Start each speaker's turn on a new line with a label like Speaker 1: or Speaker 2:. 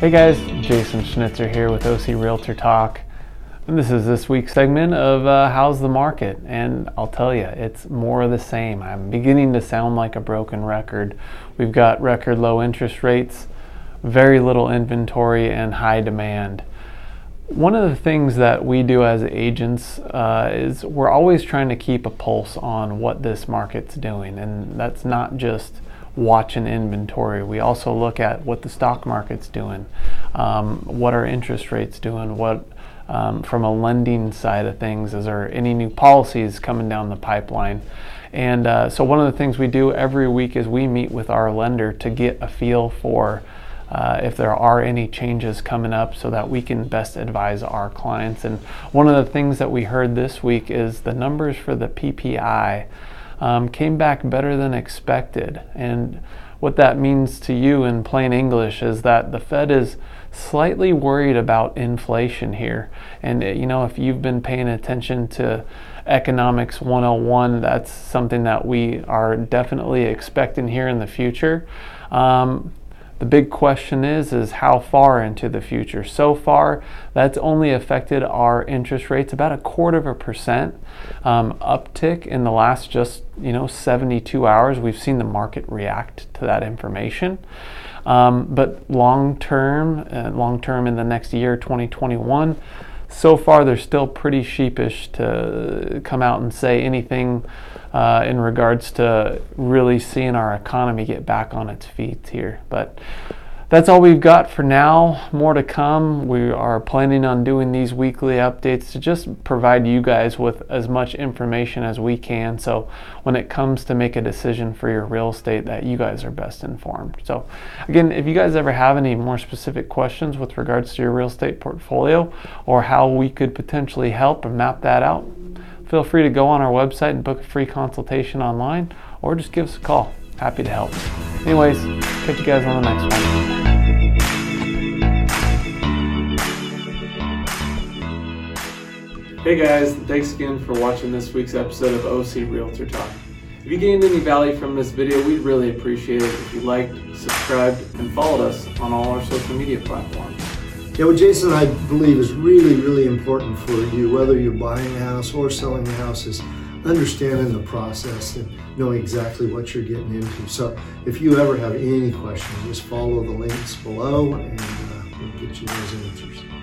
Speaker 1: Hey guys, Jason Schnitzer here with OC Realtor Talk. And this is this week's segment of uh, How's the Market? And I'll tell you, it's more of the same. I'm beginning to sound like a broken record. We've got record low interest rates, very little inventory, and high demand. One of the things that we do as agents uh, is we're always trying to keep a pulse on what this market's doing, and that's not just watching inventory. We also look at what the stock market's doing, um, what are interest rates doing, what um, from a lending side of things, is there any new policies coming down the pipeline? And uh, so one of the things we do every week is we meet with our lender to get a feel for uh, if there are any changes coming up so that we can best advise our clients. And one of the things that we heard this week is the numbers for the PPI um, came back better than expected. And what that means to you in plain English is that the Fed is slightly worried about inflation here. And you know, if you've been paying attention to economics 101, that's something that we are definitely expecting here in the future. Um, the big question is, is how far into the future? So far, that's only affected our interest rates about a quarter of a percent um, uptick in the last just you know 72 hours. We've seen the market react to that information. Um, but long term, uh, long term in the next year, 2021, so far they're still pretty sheepish to come out and say anything uh, in regards to really seeing our economy get back on its feet here. But that's all we've got for now. More to come. We are planning on doing these weekly updates to just provide you guys with as much information as we can. So when it comes to make a decision for your real estate, that you guys are best informed. So again, if you guys ever have any more specific questions with regards to your real estate portfolio or how we could potentially help and map that out, feel free to go on our website and book a free consultation online or just give us a call. Happy to help. Anyways, catch you guys on the next one. Hey guys, thanks again for watching this week's episode of OC Realtor Talk. If you gained any value from this video, we'd really appreciate it if you liked, subscribed, and followed us on all our social media platforms.
Speaker 2: Yeah, what Jason I believe is really, really important for you, whether you're buying a house or selling a house, is understanding the process and knowing exactly what you're getting into. So if you ever have any questions, just follow the links below and uh, we'll get you those answers.